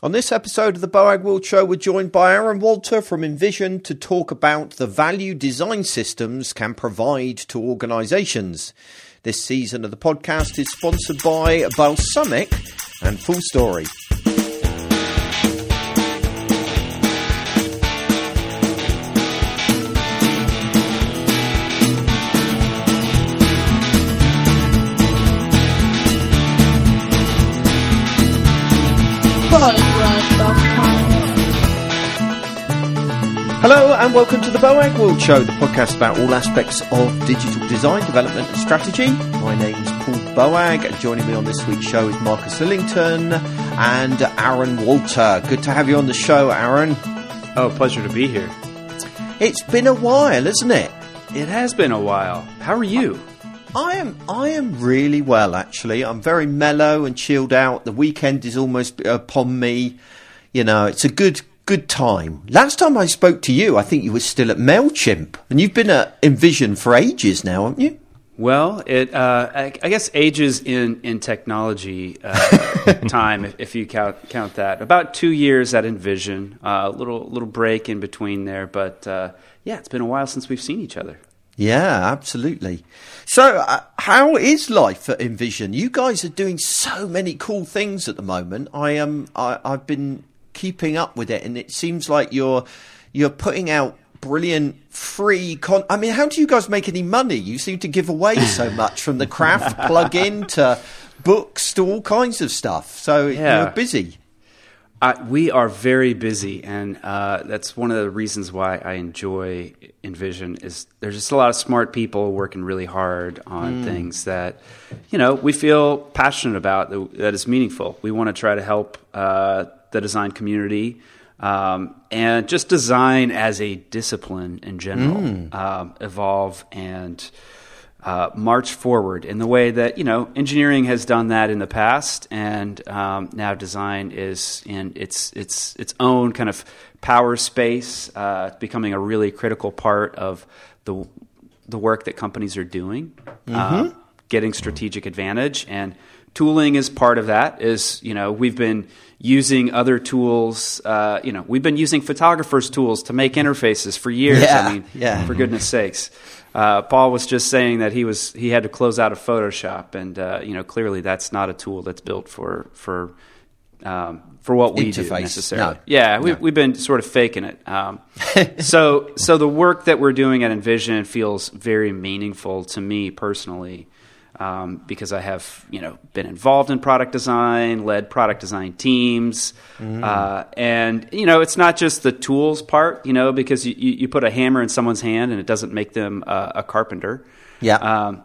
On this episode of the Boag World Show, we're joined by Aaron Walter from InVision to talk about the value design systems can provide to organisations. This season of the podcast is sponsored by Balsamiq and Full Story. Hello and welcome to the Boag World Show, the podcast about all aspects of digital design, development and strategy. My name is Paul Boag and joining me on this week's show is Marcus Lillington and Aaron Walter. Good to have you on the show, Aaron. Oh, pleasure to be here. It's been a while, isn't it? It has been a while. How are you? I am I am really well actually. I'm very mellow and chilled out. The weekend is almost upon me. You know, it's a good good time. Last time I spoke to you, I think you were still at Mailchimp, and you've been at InVision for ages now, haven't you? Well, it uh, I, I, guess ages in in technology uh, time, if, if, you count count that. About two years at InVision, a uh, little little break in between there, but uh, yeah, it's been a while since we've seen each other. Yeah, absolutely. So, uh, how is life at InVision? You guys are doing so many cool things at the moment. I am. Um, I, I've been keeping up with it, and it seems like you're you're putting out brilliant free con. I mean, how do you guys make any money? You seem to give away so much from the craft plug-in to books to all kinds of stuff. So yeah. you're busy. Uh, we are very busy, and uh, that's one of the reasons why I enjoy InVision. Is there's just a lot of smart people working really hard on mm. things that, you know, we feel passionate about that, that is meaningful. We want to try to help uh, the design community, um, and just design as a discipline in general mm. um, evolve and uh, march forward in the way that you know engineering has done that in the past, and um, now design is in its its its own kind of power space, uh, becoming a really critical part of the the work that companies are doing, mm-hmm. uh, getting strategic advantage and tooling is part of that is you know we've been using other tools uh, you know we've been using photographers tools to make interfaces for years yeah, i mean yeah. for goodness sakes uh, paul was just saying that he was he had to close out of photoshop and uh, you know clearly that's not a tool that's built for for um, for what we Interface. do necessarily. No. Yeah, we, have been sort of faking it. Um, so, so the work that we're doing at InVision feels very meaningful to me personally um, because I have you know been involved in product design, led product design teams, mm. uh, and you know it's not just the tools part, you know, because you, you put a hammer in someone's hand and it doesn't make them uh, a carpenter. Yeah. Um,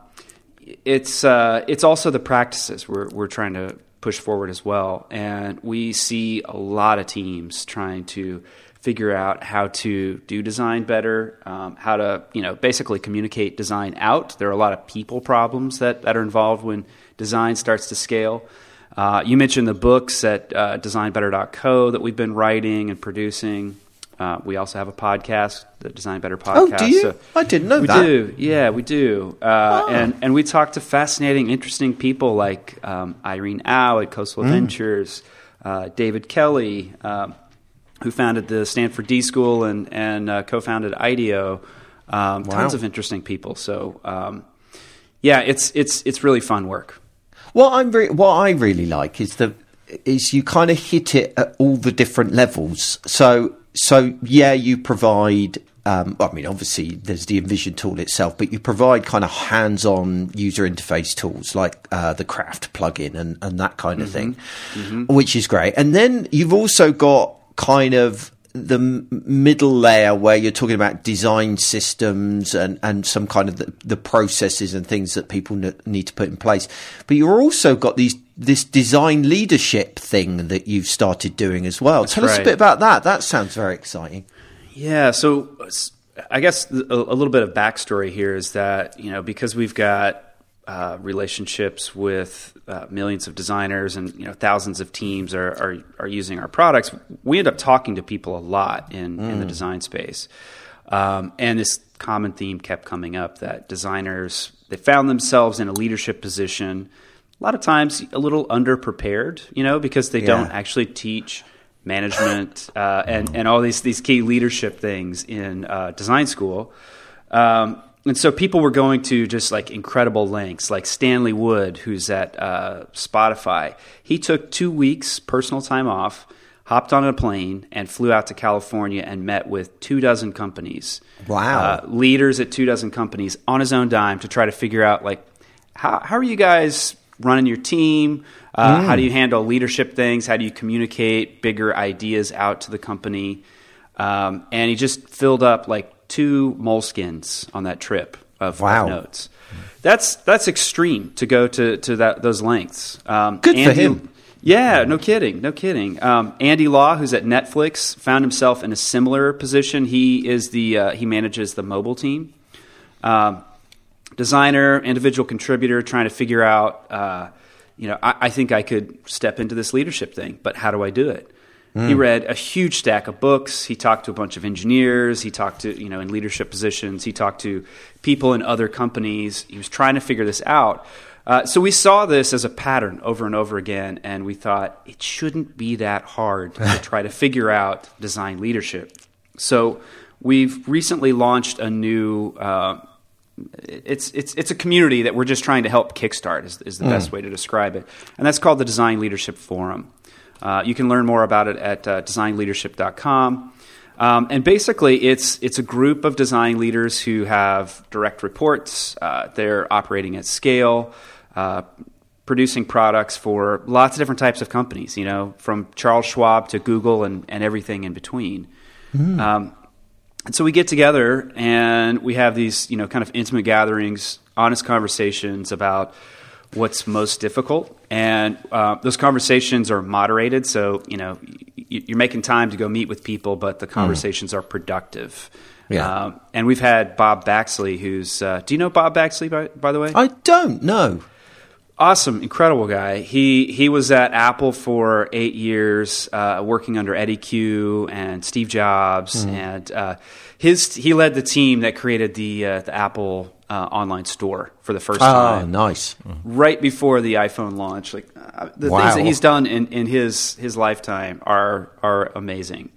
it's uh, it's also the practices we're we're trying to push forward as well, and we see a lot of teams trying to figure out how to do design better, um, how to you know basically communicate design out. There are a lot of people problems that, that are involved when design starts to scale. Uh, you mentioned the books at uh, designbetter.co that we've been writing and producing. Uh, we also have a podcast, the Design Better podcast. Oh, do you? So I didn't know we that. We do. Yeah, we do. Uh, oh. And and we talk to fascinating, interesting people like um, Irene Au at Khosla mm. Ventures, uh, David Kelley, um, who founded the Stanford D School and and uh, co-founded IDEO. Um, wow. Tons of interesting people. So um, yeah, it's it's it's really fun work. What I'm re- what I really like is the is you kind of hit it at all the different levels. So so yeah, you provide. Um, I mean, obviously, there's the InVision tool itself, but you provide kind of hands-on user interface tools like uh, the Craft plugin and, and that kind of mm-hmm. thing, mm-hmm. which is great. And then you've also got kind of the middle layer where you're talking about design systems and, and some kind of the, the processes and things that people need to put in place. But you've also got these this design leadership thing that you've started doing as well. That's Tell right. us a bit about that. That sounds very exciting. Yeah. So I guess a, a little bit of backstory here is that you know because we've got uh, relationships with uh, millions of designers and you know thousands of teams are, are, are using our products. We end up talking to people a lot in mm. in the mm. design space, um, and this common theme kept coming up that designers they found themselves in a leadership position. A lot of times, a little underprepared, you know, because they yeah. don't actually teach management, uh, and and all these these key leadership things in uh, design school. Um, and so people were going to just like incredible lengths, like Stanley Wood, who's at uh, Spotify. He took two weeks personal time off, hopped on a plane, and flew out to California and met with two dozen companies. Wow. Uh, leaders at two dozen companies on his own dime to try to figure out like how how are you guys running your team? Uh, How do you handle leadership things? How do you communicate bigger ideas out to the company? Um, and he just filled up like two Moleskines on that trip of, of Wow. notes. That's that's extreme to go to to that those lengths. Um, Good for him. Yeah, no kidding, no kidding. Um, Andy Law, who's at Netflix, found himself in a similar position. He is the uh, he manages the mobile team. Um, designer, individual contributor, trying to figure out, uh, you know, I, I think I could step into this leadership thing, but how do I do it? He read a huge stack of books. He talked to a bunch of engineers. He talked to, you know, in leadership positions. He talked to people in other companies. He was trying to figure this out. Uh, so we saw this as a pattern over and over again, and we thought it shouldn't be that hard to try to figure out design leadership. So we've recently launched a new uh, it's it's it's a community that we're just trying to help kickstart is, is the best way to describe it, and that's called the Design Leadership Forum. Uh, you can learn more about it at uh, designleadership.com. Um, and basically, it's it's a group of design leaders who have direct reports. Uh, they're operating at scale, uh, producing products for lots of different types of companies. You know, from Charles Schwab to Google and, and everything in between. Um, and so we get together and we have these, you know, kind of intimate gatherings, honest conversations about what's most difficult. And uh, those conversations are moderated. So, you know, you're making time to go meet with people, but the conversations are productive. Yeah. Um, and we've had Bob Baxley, who's, uh, do you know Bob Baxley, by, by the way? I don't know. awesome, incredible guy. He he was at Apple for eight years, uh, working under Eddy Cue and Steve Jobs, and uh, his he led the team that created the uh, the Apple uh, online store for the first Ah, time, nice. right before the iPhone launch. Like uh, the Wow. things that he's done in, in his his lifetime are are amazing.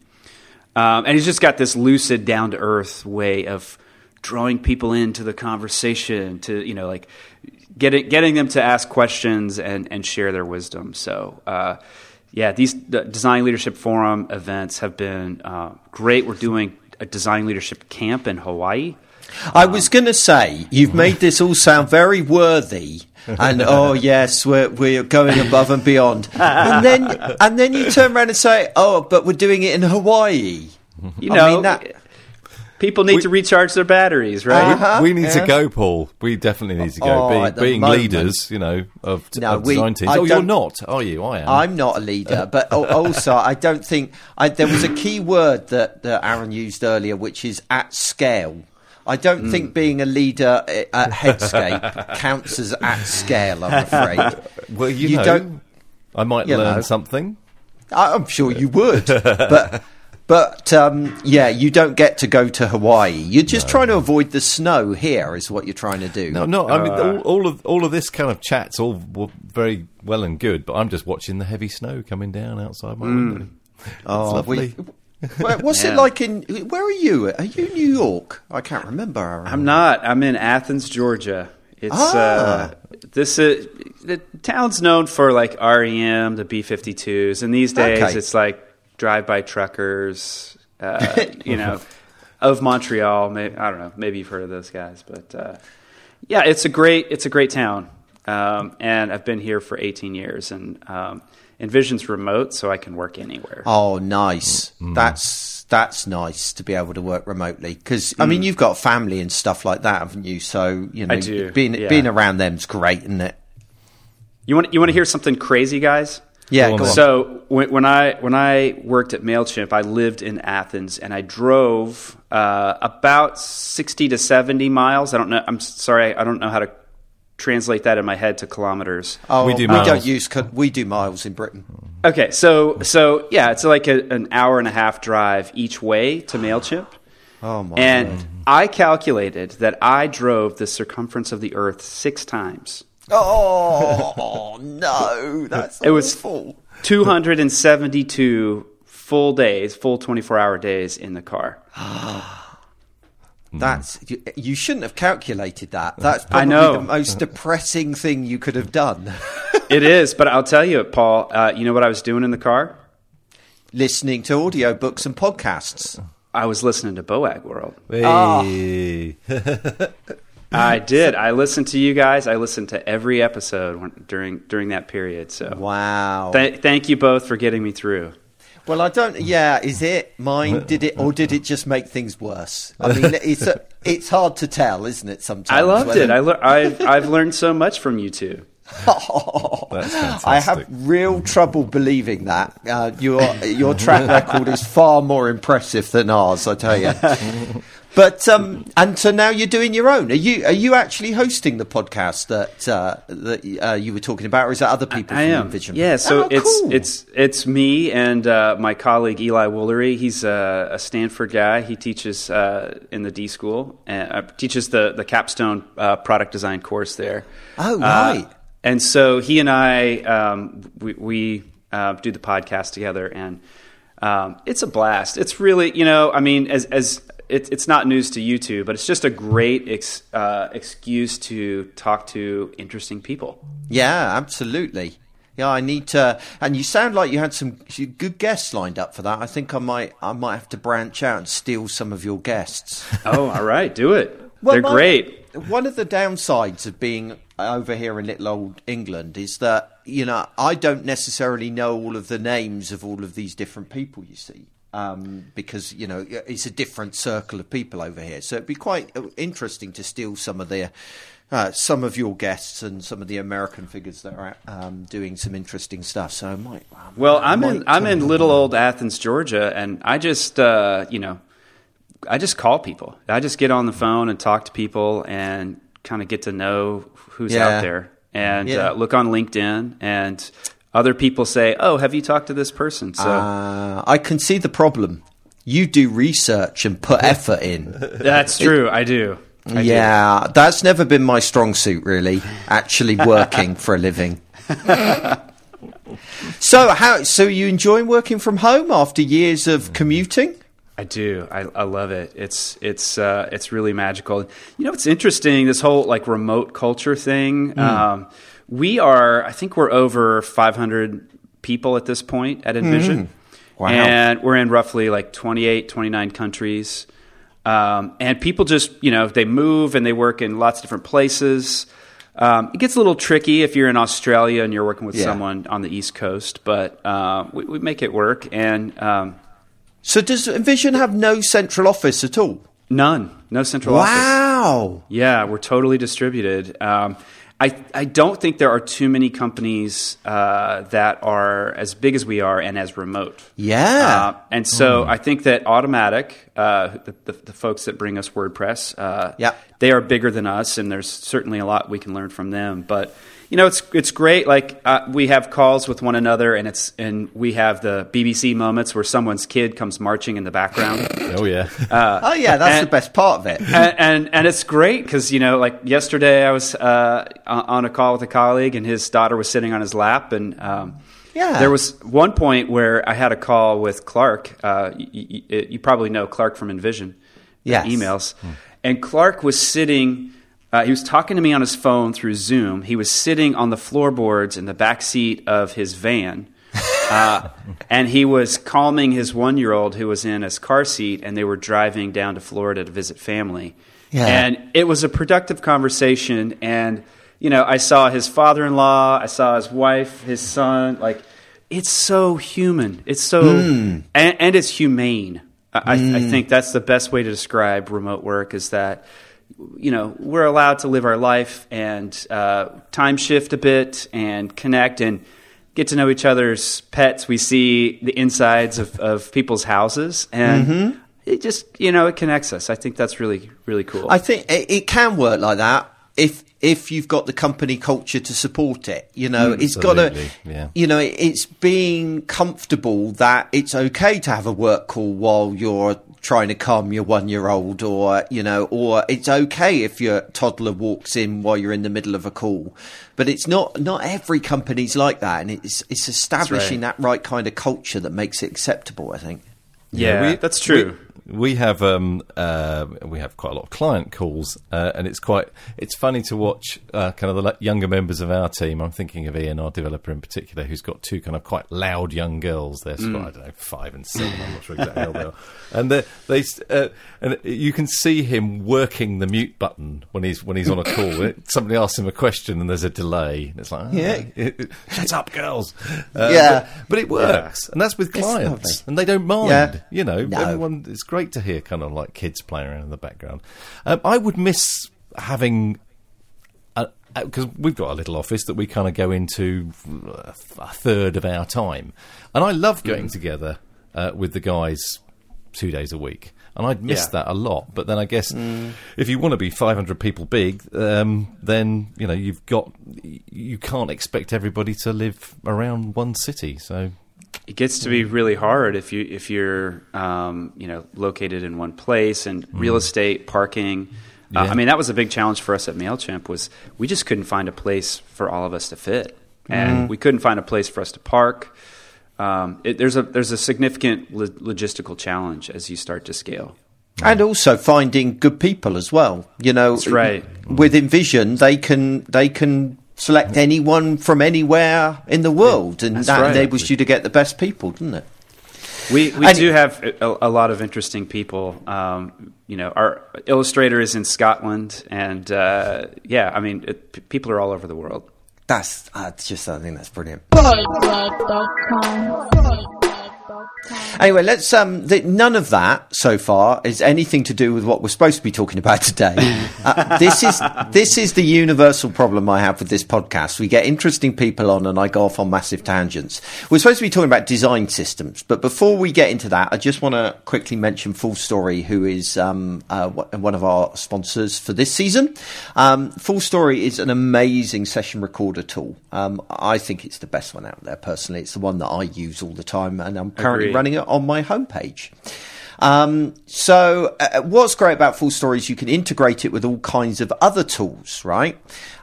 Um, and he's just got this lucid, down to earth way of drawing people into the conversation to you know like getting getting them to ask questions and and share their wisdom. So. Uh, yeah, these design leadership forum events have been uh, great. We're doing a design leadership camp in Hawaii. I was going to say you've made this all sound very worthy, and oh yes, we're we're going above and beyond. And then and then you turn around and say, oh, but we're doing it in Hawaii. You I know, mean, that- people need to recharge their batteries, right? Uh-huh. we need yeah. to go, Paul. We definitely need to go. Oh, being being moment. leaders, you know, of, t- No, of we- design teams. I Oh, you're don't- are you? I am. I'm not a leader, but also I don't think I, there was a key word that, that Aaron used earlier, which is at scale. I don't Hmm. think being a leader at Headscape counts as at scale. I'm afraid. well, you, you know, don't- I might learn know. something. I- I'm sure you would, but but um, yeah, you don't get to go to Hawaii. You're just trying to avoid the snow here, is what you're trying to do. No, no. I mean, all, all of all of this kind of chat's all very well and good, but I'm just watching the heavy snow coming down outside my window. oh, lovely. we- what's it like in? Where are you? Are you New York? I can't remember. Aaron. I'm not. I'm in Athens, Georgia. It's Ah. uh, this is the town's known for like REM, the B52s, and these days Okay. it's like drive-by truckers. Uh, you know, of Montreal. Maybe, I don't know. Maybe you've heard of those guys, but uh, yeah, it's a great it's a great town, um, and I've been here for 18 years, and um, InVision's remote, so I can work anywhere. Oh, nice. Mm. That's that's nice to be able to work remotely because I Mm. mean you've got family and stuff like that, haven't you? So you know, I do, being yeah. being around them's great, isn't it? You want you want to hear something crazy, guys? Yeah, Go on go on. So when, when I when I worked at Mailchimp, I lived in Athens and I drove uh, about sixty to seventy miles. I don't know. I'm sorry, I don't know how to translate that in my head to kilometers. oh, we do. Miles. We don't use we do miles in Britain. Okay, so so yeah, it's like a, an hour and a half drive each way to Mailchimp. Oh my! And I calculated that I drove the circumference of the Earth six times. oh no, that's It was full. 272 full days, full 24 hour days in the car. Mm. That's you, you shouldn't have calculated that. Uh, That's probably I know. the most uh. depressing thing you could have done. it is, but I'll tell you, Paul, uh, you know what I was doing in the car? Listening to audiobooks and podcasts. I was listening to Boag World. Hey. Ah. I did. I listened to you guys. I listened to every episode during during that period. So, Wow. th- thank you both for getting me through. Well, I don't. Yeah, is it mine? Did it, or did it just make things worse? I mean, it's a, it's hard to tell, isn't it? Sometimes I loved whether- it. I le- I've, I've learned so much from you two. That's fantastic. I have real trouble believing that. Uh, your your track record is far more impressive than ours, I tell you. But um, and so now you're doing your own. Are you are you actually hosting the podcast that uh, that uh, you were talking about, or is that other people I from am. InVision? Yeah, so Oh, it's cool. it's it's me and uh, my colleague Eli Woolery. He's a, a Stanford guy. He teaches uh, in the D school and uh, teaches the the capstone uh, product design course there. Oh, right. and so he and I um, we, we uh, do the podcast together, and um, it's a blast. It's really you know I mean as as it, it's not news to you two, but it's just a great ex, uh, excuse to talk to interesting people. Yeah, absolutely. Yeah, I need to. And you sound like you had some good guests lined up for that. I think I might, I might have to branch out and steal some of your guests. Oh, all right, do it. Well, They're my- great. One of the downsides of being over here in little old England is that you know I don't necessarily know all of the names of all of these different people. You see. Um, because you know it's a different circle of people over here, so it'd be quite uh, interesting to steal some of their, uh, some of your guests and some of the American figures that are um, doing some interesting stuff. So I might. I Well, I'm might, in I'm in little old Athens, Georgia, and I just uh, you know I just call people. I just get on the phone and talk to people and kind of get to know who's Yeah. out there and Yeah. uh, look on LinkedIn and other people say, "Oh, have you talked to this person?" So Uh, I can see the problem. You do research and put effort in. that's true. I do. I do. yeah, that's never been my strong suit, really. Actually, working for a living. so, how? So, you enjoying working from home after years of commuting? I do. I, I love it. It's it's uh, it's really magical. You know, it's interesting. This whole like remote culture thing. Um, we are. I think we're over 500 people at this point at InVision, Wow. and we're in roughly like 28, 29 countries. Um, and people just you know they move and they work in lots of different places. Um, it gets a little tricky if you're in Australia and you're working with Yeah. someone on the East Coast, but uh, we, we make it work. And um, So, does InVision have no central office at all? None. No central office. Wow. Yeah, we're totally distributed. Um, I, I don't think there are too many companies uh, that are as big as we are and as remote. Yeah. Uh, and so I think that Automattic, uh, the, the, the folks that bring us WordPress, uh, Yeah. they are bigger than us, and there's certainly a lot we can learn from them. But you know, it's it's great. Like uh, we have calls with one another, and it's and we have the BBC moments where someone's kid comes marching in the background. Oh yeah. oh, yeah, that's and- the best part of it. and, and and it's great because you know, like yesterday, I was uh, on on a call with a colleague, and his daughter was sitting on his lap, and um, Yeah. there was one point where I had a call with Clark. Uh, you, you, you probably know Clark from InVision, Yes. emails, and Clark was sitting. Uh, he was talking to me on his phone through Zoom. He was sitting on the floorboards in the back seat of his van. Uh, and he was calming his one year old who was in his car seat, and they were driving down to Florida to visit family. Yeah. And it was a productive conversation. And, you know, I saw his father in law, I saw his wife, his son. Like, it's so human. It's so, Hmm. and, and it's humane. I, I think that's the best way to describe remote work is that, you know, we're allowed to live our life and uh, time shift a bit and connect and get to know each other's pets. We see the insides of, of people's houses and Mm-hmm. it just, you know, it connects us. I think that's really, really cool. I think it, it can work like that if if you've got the company culture to support it. You know, it's got to. Yeah. You know, it's being comfortable that it's okay to have a work call while you're trying to calm your one year old, or you know, or it's okay if your toddler walks in while you're in the middle of a call. But it's not not every company's like that, and it's it's establishing right. that right kind of culture that makes it acceptable. I think. Yeah, we- that's true. We have um, uh, we have quite a lot of client calls, uh, and it's quite it's funny to watch uh, kind of the younger members of our team. I'm thinking of Ian, our developer in particular, who's got two kind of quite loud young girls. They're of, I don't know five and seven. I'm not sure exactly how they are, and they uh, and you can see him working the mute button when he's when he's on a call. Somebody asks him a question and there's a delay. And it's like, oh, Yeah. shut up, girls. Uh, Yeah. but, but it works, and that's with clients, and they don't mind. Yeah. You know, No. everyone. It's great to hear kind of like kids playing around in the background. Um, I would miss having. Because we've got a little office that we kind of go into uh, a third of our time, and I love Mm. getting together uh, with the guys two days a week, and I'd miss Yeah. that a lot. But then I guess Mm. if you want to be 500 people big, um, then you know you've got you can't expect everybody to live around one city. So it gets to be really hard if you if you're um, you know located in one place and real estate parking. Uh, I mean that was a big challenge for us at Mailchimp was we just couldn't find a place for all of us to fit, and we couldn't find a place for us to park. Um, it, there's a there's a significant lo- logistical challenge as you start to scale. And also finding good people as well. You know, That's right. With InVision, they can they can select anyone from anywhere in the world, and that right. enables you to get the best people, doesn't it? We we And- do have a, a lot of interesting people. Um, you know, our illustrator is in Scotland, and uh, yeah, I mean, it, p- people are all over the world. That's uh, it's just I think that's brilliant. Anyway, let's. Um, th- none of that so far is anything to do with what we're supposed to be talking about today. uh, this is this is the universal problem I have with this podcast. We get interesting people on, and I go off on massive tangents. We're supposed to be talking about design systems, but before we get into that, I just want to quickly mention Full Story, who is um, uh, one of our sponsors for this season. Um, Full Story is an amazing session recorder tool. Um, I think it's the best one out there. Personally, it's the one that I use all the time, and I'm currently Agreed. running it on my homepage. Um, so, uh, what's great about Full Story is you can integrate it with all kinds of other tools, right?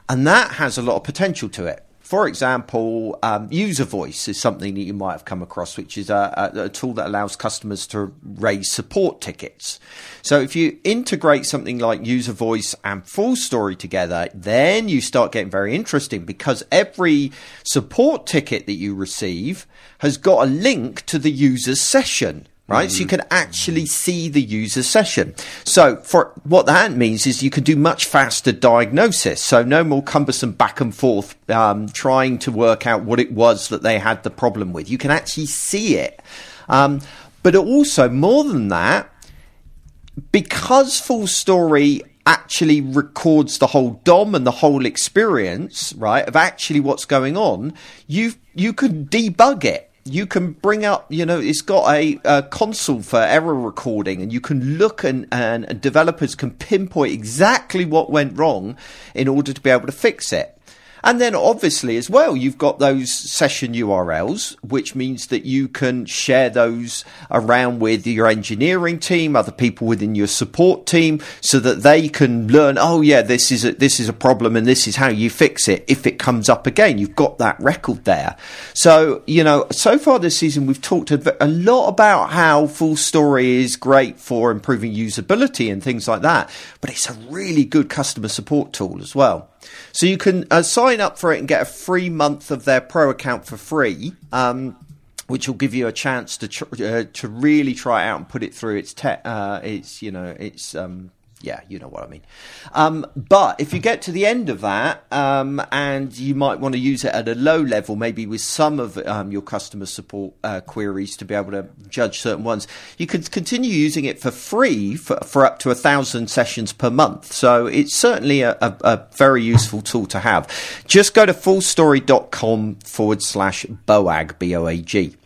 And that has a lot of potential to it. For example, um, user voice is something that you might have come across, which is a, a, a tool that allows customers to raise support tickets. So if you integrate something like user voice and full story together, then you start getting very interesting because every support ticket that you receive has got a link to the user's session right? So you can actually see the user session. So for what that means is you can do much faster diagnosis. So no more cumbersome back and forth um, trying to work out what it was that they had the problem with. You can actually see it. Um, but also more than that, because full story actually records the whole dom and the whole experience right of actually what's going on you you can debug it you can bring up you know it's got a, a console for error recording and you can look and, and developers can pinpoint exactly what went wrong in order to be able to fix it and then obviously as well, you've got those session URLs, which means that you can share those around with your engineering team, other people within your support team, so that they can learn, oh yeah, this is a, this is a problem and this is how you fix it. If it comes up again, you've got that record there. So, you know, so far this season, we've talked a, a lot about how full story is great for improving usability and things like that, but it's a really good customer support tool as well. So you can uh, sign up for it and get a free month of their pro account for free, um, which will give you a chance to tr- uh, to really try it out and put it through its te- uh, its you know its um, yeah you know what I mean. Um, but if you get to the end of that um, and you might want to use it at a low level, maybe with some of um, your customer support uh, queries to be able to judge certain ones, you can continue using it for free for, for up to a thousand sessions per month. So it's certainly a, a, a very useful tool to have. Just go to fullstory.com forward slash BOAG, B O A G.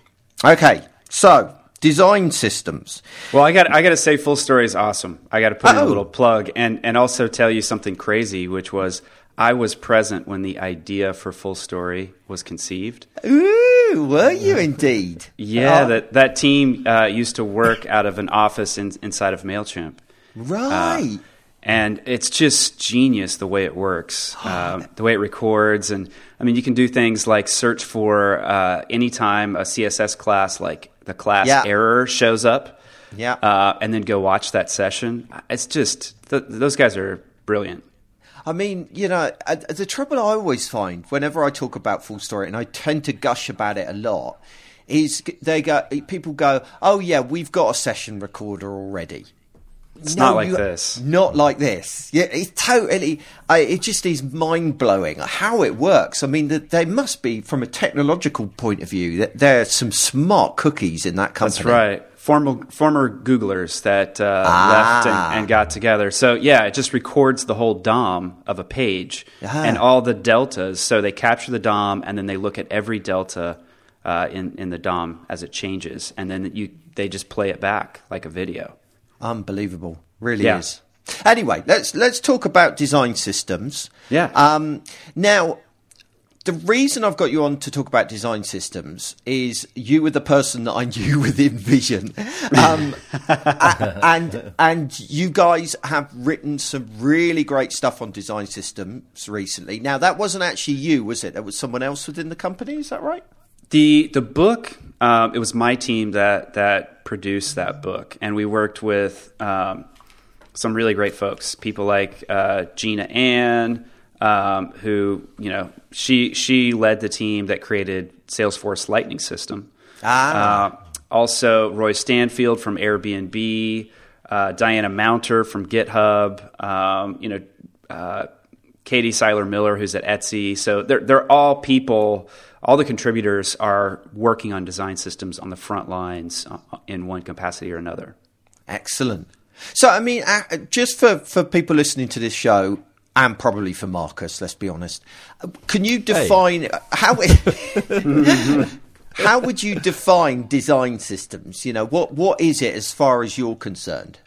Okay, so design systems. Well, I got I got to say, Full Story is awesome. I got to put in Oh. a little plug and and also tell you something crazy, which was I was present when the idea for Full Story was conceived. Ooh. Were you indeed? Yeah, Oh, that that team uh, used to work out of an office in, inside of Mailchimp. right. and it's just genius the way it works, um, the way it records, and I mean, you can do things like search for uh, anytime a CSS class, like the class Yeah. error, shows up, Yeah. uh, and then go watch that session. It's just th- those guys are brilliant. I mean, you know, uh, the trouble I always find whenever I talk about full story, and I tend to gush about it a lot, is they go, people go, "Oh yeah, we've got a session recorder already." It's not like this. Not like this. Yeah, it's totally. I, it just is mind blowing how it works. I mean, the, they must be, from a technological point of view, that there are some smart cookies in that company. That's right. Former former Googlers that uh, Ah. left and, and got together. So yeah, it just records the whole DOM of a page Ah. and all the deltas. So they capture the DOM and then they look at every delta uh, in in the DOM as it changes, and then you they just play it back like a video. Unbelievable, really Yeah. is. Anyway, let's let's talk about design systems. Yeah. Um, now, the reason I've got you on to talk about design systems is you were the person that I knew with Vision, um, a- and and you guys have written some really great stuff on design systems recently. Now, that wasn't actually you, was it? That was someone else within the company. Is that right? The the book um, it was my team that that produced that book, and we worked with um, some really great folks, people like uh, Jina Anne, um, who you know she she led the team that created Salesforce Lightning System. Ah. Uh, also, Roy Stanfield from Airbnb, uh, Diana Mounter from GitHub. Um, you know. Uh, Katie Sylor Miller, who's at Etsy. So they're they're all people. All the contributors are working on design systems on the front lines uh, in one capacity or another. Excellent. So, I mean, uh, just for, for people listening to this show, and probably for Marcus, let's be honest, uh, can you define how how would you define design systems? You know, what what is it as far as you're concerned?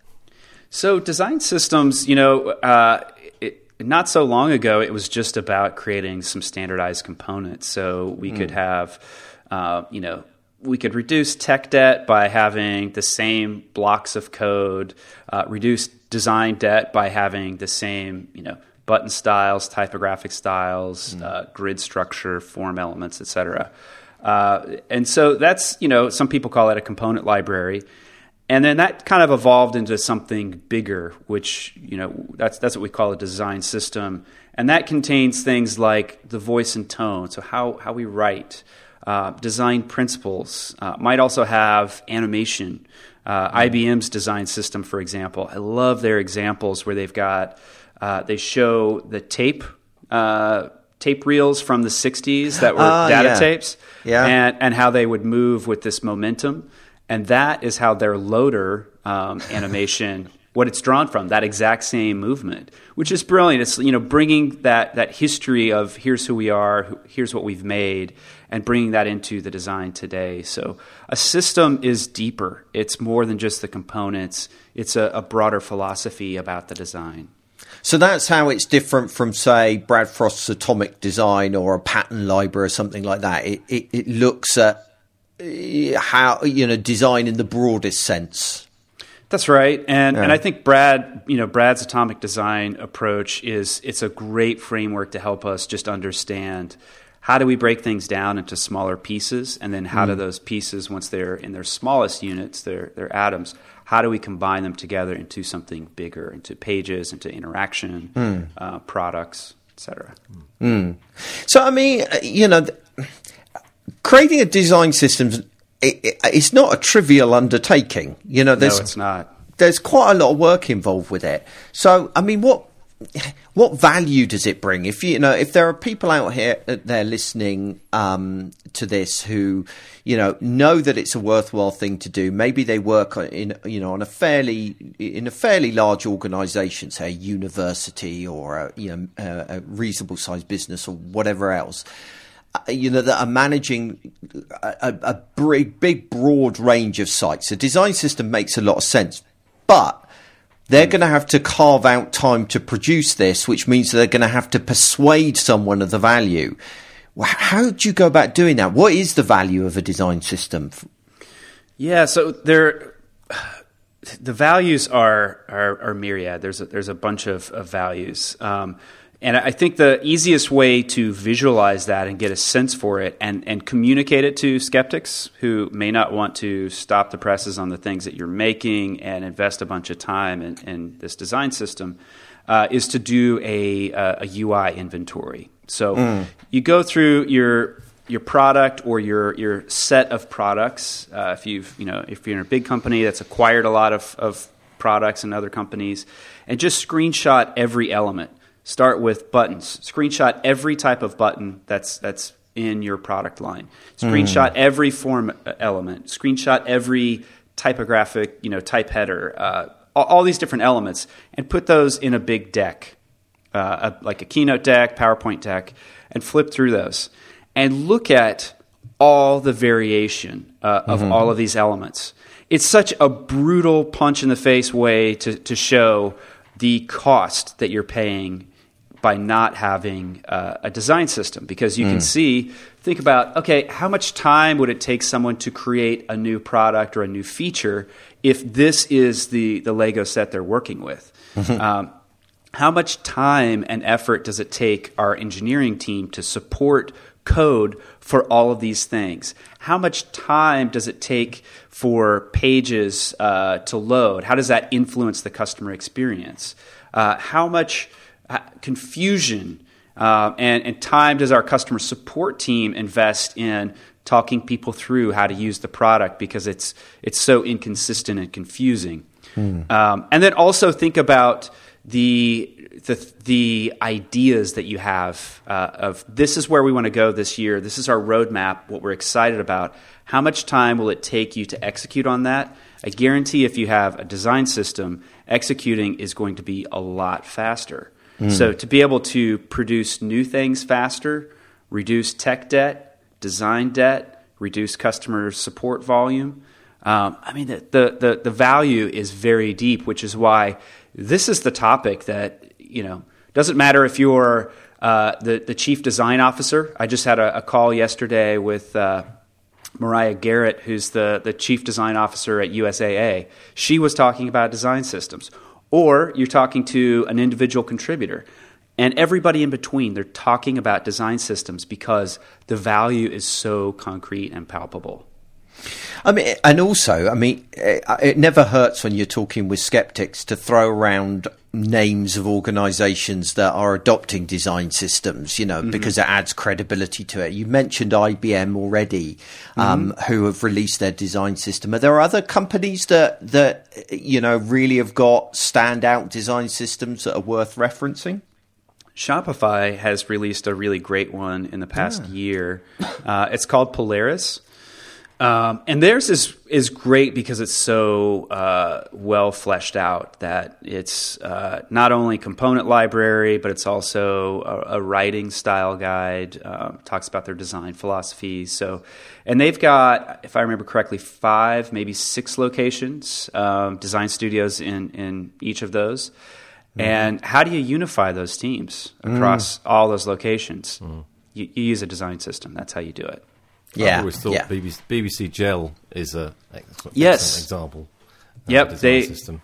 So design systems, you know, uh, it, not so long ago, it was just about creating some standardized components. So we could have, uh, you know, we could reduce tech debt by having the same blocks of code, uh, reduce design debt by having the same, you know, button styles, typographic styles, uh, grid structure, form elements, etc. Uh, and so that's, you know, some people call it a component library. And then that kind of evolved into something bigger, which you know that's that's what we call a design system, and that contains things like the voice and tone, so how how we write, uh, design principles. Uh, might also have animation. Uh, IBM's design system, for example, I love their examples where they've got uh, they show the tape. Uh, tape reels from the 60s that were Ah, data yeah. tapes Yeah. and, and how they would move with this momentum and that is how their loader um, animation what it's drawn from that exact same movement which is brilliant. It's you know bringing that that history of here's who we are here's what we've made and bringing that into the design today. So a system is deeper. It's more than just the components. It's a, a broader philosophy about the design. So that's how it's different from, say, Brad Frost's atomic design or a pattern library or something like that. It it, it looks at how you know design in the broadest sense. That's right, and and I think Brad, you know, Brad's atomic design approach is it's a great framework to help us just understand how do we break things down into smaller pieces, and then how do mm. those pieces, once they're in their smallest units, their their atoms, how do we combine them together into something bigger, into pages, into interaction, mm. uh, products, etc. Mm. So I mean, you know, th- creating a design system, it, it, it's not a trivial undertaking. You know, No, there's it's not. there's quite a lot of work involved with it. So I mean, what what value does it bring? If you know, if there are people out here uh, there listening um, to this who you know know that it's a worthwhile thing to do, maybe they work in you know on a fairly in a fairly large organisation, say a university or a, you know a, a reasonable sized business or whatever else. Uh, You know that are managing a, a, big, big, broad range of sites. A design system makes a lot of sense, but they're going to have to carve out time to produce this, which means they're going to have to persuade someone of the value. how do you go about doing that? What is the value of a design system? Yeah, so there, the values are are, are myriad. There's a, there's a bunch of, of values, um, and I think the easiest way to visualize that and get a sense for it and and communicate it to skeptics who may not want to stop the presses on the things that you're making and invest a bunch of time in, in this design system uh, is to do a, a UI inventory. So mm. you go through your your product or your your set of products. Uh, if you've you know if you're in a big company that's acquired a lot of, of products and other companies, and just screenshot every element. Start with buttons. Screenshot every type of button that's that's in your product line. Screenshot mm. every form element. Screenshot every typographic you know type header. Uh, all, all, these different elements, and put those in a big deck, uh, a, like a Keynote deck, PowerPoint deck, and flip through those and look at all the variation uh, of mm-hmm. all of these elements. It's such a brutal punch in the face way to, to show the cost that you're paying by not having uh, a design system because you mm. can see think about okay how much time would it take someone to create a new product or a new feature if this is the, the lego set they're working with mm-hmm. um, how much time and effort does it take our engineering team to support code for all of these things? How much time does it take for pages uh, to load? How does that influence the customer experience? Uh, how much confusion uh, and, and time does our customer support team invest in talking people through how to use the product because it's it's so inconsistent and confusing? Mm. Um, and then also think about the the the ideas that you have uh, of this is where we want to go this year. This is our roadmap. What we're excited about. How much time will it take you to execute on that? I guarantee if you have a design system, executing is going to be a lot faster. Mm. So to be able to produce new things faster, reduce tech debt, design debt, reduce customer support volume. Um, I mean, the, the, the, the value is very deep, which is why this is the topic that you know, doesn't matter if you're uh, the the chief design officer. I just had a, a call yesterday with. Uh, Mariah Garrett, who's the, the chief design officer at USAA, she was talking about design systems. Or you're talking to an individual contributor. And everybody in between, they're talking about design systems because the value is so concrete and palpable. I mean, and also, I mean, it, it, never hurts when you're talking with skeptics to throw around names of organizations that are adopting design systems, you know, mm-hmm. because it adds credibility to it. You mentioned IBM already, um, mm-hmm. who have released their design system. Are there other companies that, that, you know, really have got standout design systems that are worth referencing? Shopify has released a really great one in the past yeah. year. Uh, it's called Polaris. Um, and theirs is is great because it's so uh, well fleshed out that it's uh, not only component library, but it's also a, a writing style guide. Uh, talks about their design philosophy. So, and they've got, if I remember correctly, five, maybe six locations, um, design studios in in each of those. Mm-hmm. And how do you unify those teams across mm. all those locations? Mm. You, you use a design system. That's how you do it. Yeah, I've always thought yeah. BBC, BBC Gel is a yes example. Yep, they system.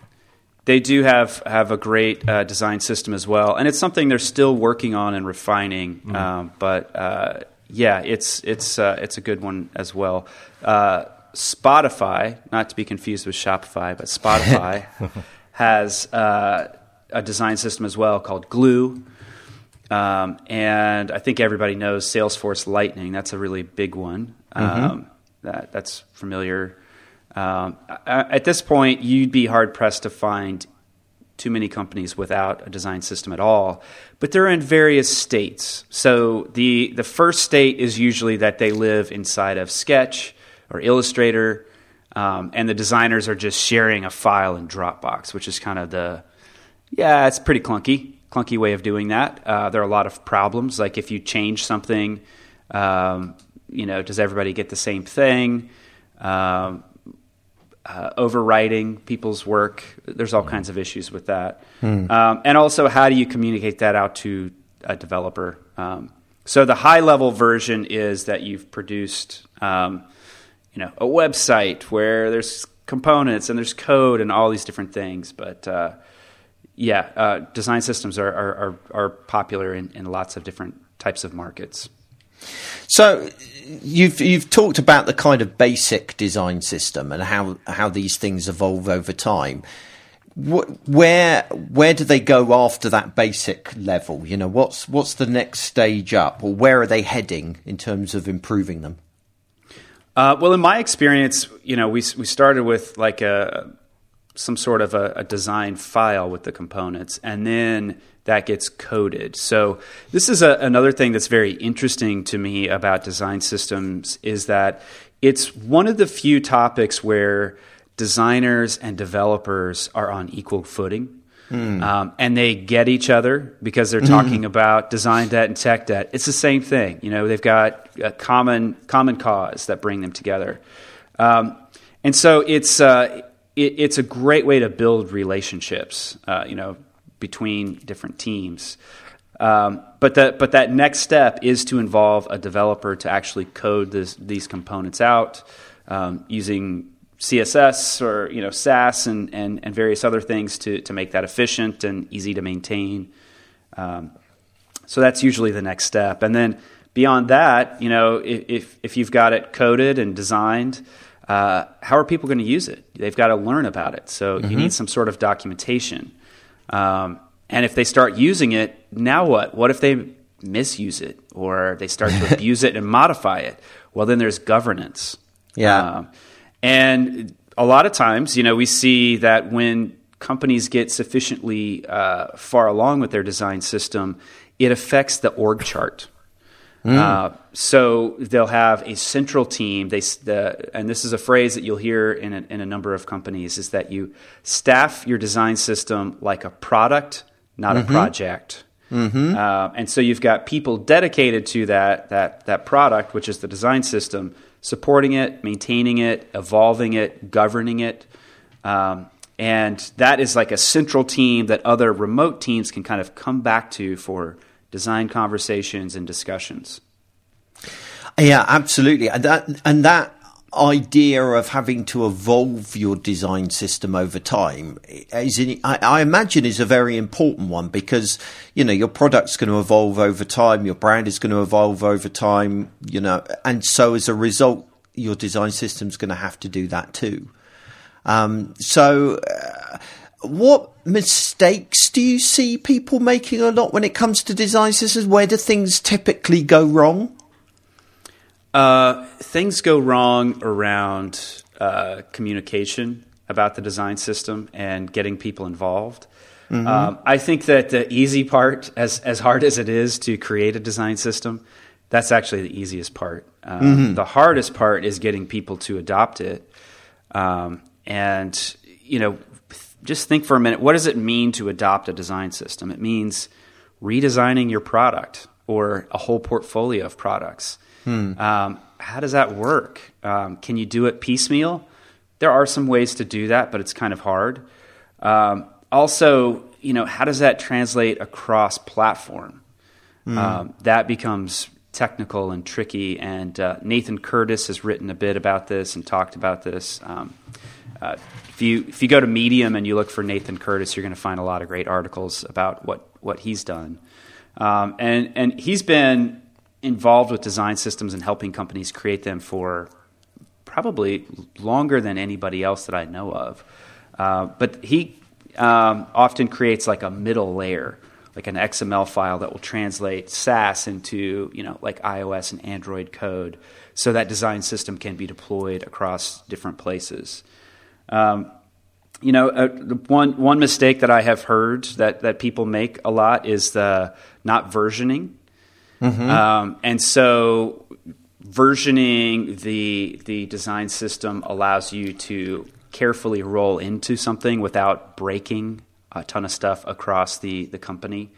they do have have a great uh, design system as well, and it's something they're still working on and refining. Mm. Um, but uh, yeah, it's it's uh, it's a good one as well. Uh, Spotify, not to be confused with Shopify, but Spotify has uh, a design system as well called Glue um, and I think everybody knows Salesforce Lightning. That's a really big one. Mm-hmm. Um, that that's familiar. Um, at this point, you'd be hard pressed to find too many companies without a design system at all. But they're in various states. So the the first state is usually that they live inside of Sketch or Illustrator, um, and the designers are just sharing a file in Dropbox, which is kind of the yeah, it's pretty clunky clunky way of doing that. Uh, there are a lot of problems. Like if you change something, um, you know, does everybody get the same thing? Um, uh, overwriting people's work. There's all kinds of issues with that. Hmm. Um, and also, how do you communicate that out to a developer? Um, So the high level version is that you've produced, um, you know, a website where there's components and there's code and all these different things. But uh, yeah, uh, design systems are are, are, are popular in, in lots of different types of markets. So you've you've talked about the kind of basic design system and how how these things evolve over time. Where where do they go after that basic level? You know, what's what's the next stage up, or where are they heading in terms of improving them? Uh, well, in my experience, you know, we we started with like a some sort of a, a design file with the components, and then that gets coded. So this is a, another thing that's very interesting to me about design systems is that it's one of the few topics where designers and developers are on equal footing. Mm. Um, and they get each other because they're talking mm. about design debt and tech debt. It's the same thing. You know, they've got a common common cause that bring them together, um, and so it's uh, it, it's a great way to build relationships. Uh, you know, between different teams. Um, but that but that next step is to involve a developer to actually code this, these components out um, using CSS or you know Sass and, and, and various other things to to make that efficient and easy to maintain. Um, so that's usually the next step, and then beyond that, you know, if if you've got it coded and designed. Uh, how are people going to use it? They've got to learn about it. So mm-hmm. you need some sort of documentation. Um, and if they start using it, now what? What if they misuse it or they start to abuse it and modify it? Well, then there's governance. Yeah. Um, and a lot of times, you know, we see that when companies get sufficiently uh, far along with their design system, it affects the org chart. Mm. Uh, so they'll have a central team. They the, and this is a phrase that you'll hear in a, in a number of companies is that you staff your design system like a product, not mm-hmm. a project. Mm-hmm. Uh, and so you've got people dedicated to that that that product, which is the design system, supporting it, maintaining it, evolving it, governing it. Um, and that is like a central team that other remote teams can kind of come back to for design conversations and discussions. Yeah, absolutely. And that and that idea of having to evolve your design system over time is in, I, I, imagine is a very important one because you know your product's going to evolve over time your brand is going to evolve over time you know and so as a result your design system's going to have to do that too um, so uh, what mistakes do you see people making a lot when it comes to design systems? Where do things typically go wrong? Uh, things go wrong around uh, communication about the design system and getting people involved. Mm-hmm. Um, I think that the easy part, as as hard as it is to create a design system, that's actually the easiest part. Um, mm-hmm. The hardest part is getting people to adopt it. Um, and you know, just think for a minute what does it mean to adopt a design system? It means redesigning your product or a whole portfolio of products. Hmm. Um, how does that work? Um, can you do it piecemeal? There are some ways to do that, but it's kind of hard. Um, also, you know, how does that translate across platform? Um, that becomes technical and tricky. And uh, Nathan Curtis has written a bit about this and talked about this. Uh, if you if you go to Medium and you look for Nathan Curtis, you're going to find a lot of great articles about what what he's done. Um, and and he's been involved with design systems and helping companies create them for probably longer than anybody else that I know of. Uh, but he um, often creates like a middle layer, like an XML file that will translate Sass into you know like iOS and Android code, so that design system can be deployed across different places. Um, you know, uh, one one mistake that I have heard that that people make a lot is the not versioning, mm-hmm. um, and so versioning the the design system allows you to carefully roll into something without breaking a ton of stuff across the the company.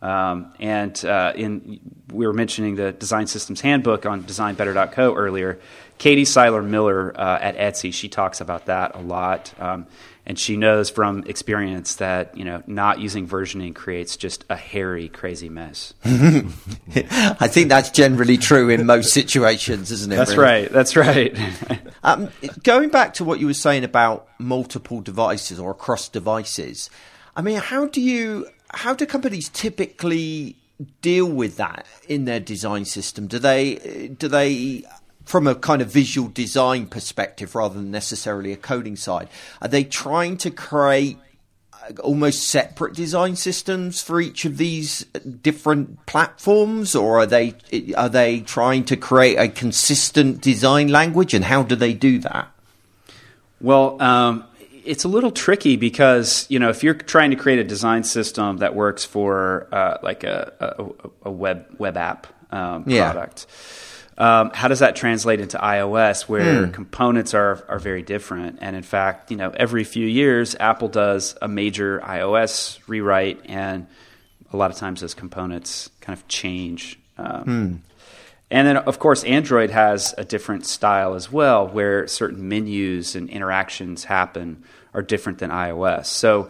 Um, and uh, in we were mentioning the Design Systems Handbook on DesignBetter.co earlier. Katie Sylor Miller uh, at Etsy, she talks about that a lot. Um, and she knows from experience that you know not using versioning creates just a hairy, crazy mess. I think that's generally true in most situations, isn't it? That's really? right. That's right. um, going back to what you were saying about multiple devices or across devices, I mean, how do you how do companies typically deal with that in their design system? Do they do they from a kind of visual design perspective rather than necessarily a coding side, are they trying to create uh, almost separate design systems for each of these different platforms? Or are they are they trying to create a consistent design language and how do they do that? Well um, it's a little tricky because you know if you're trying to create a design system that works for uh, like a, a, a, web web app um, yeah. Um, how does that translate into iOS, where mm. components are are very different? And in fact, you know, every few years, Apple does a major iOS rewrite, and a lot of times those components kind of change. Um, mm. And then, of course, Android has a different style as well, where certain menus and interactions happen are different than iOS. So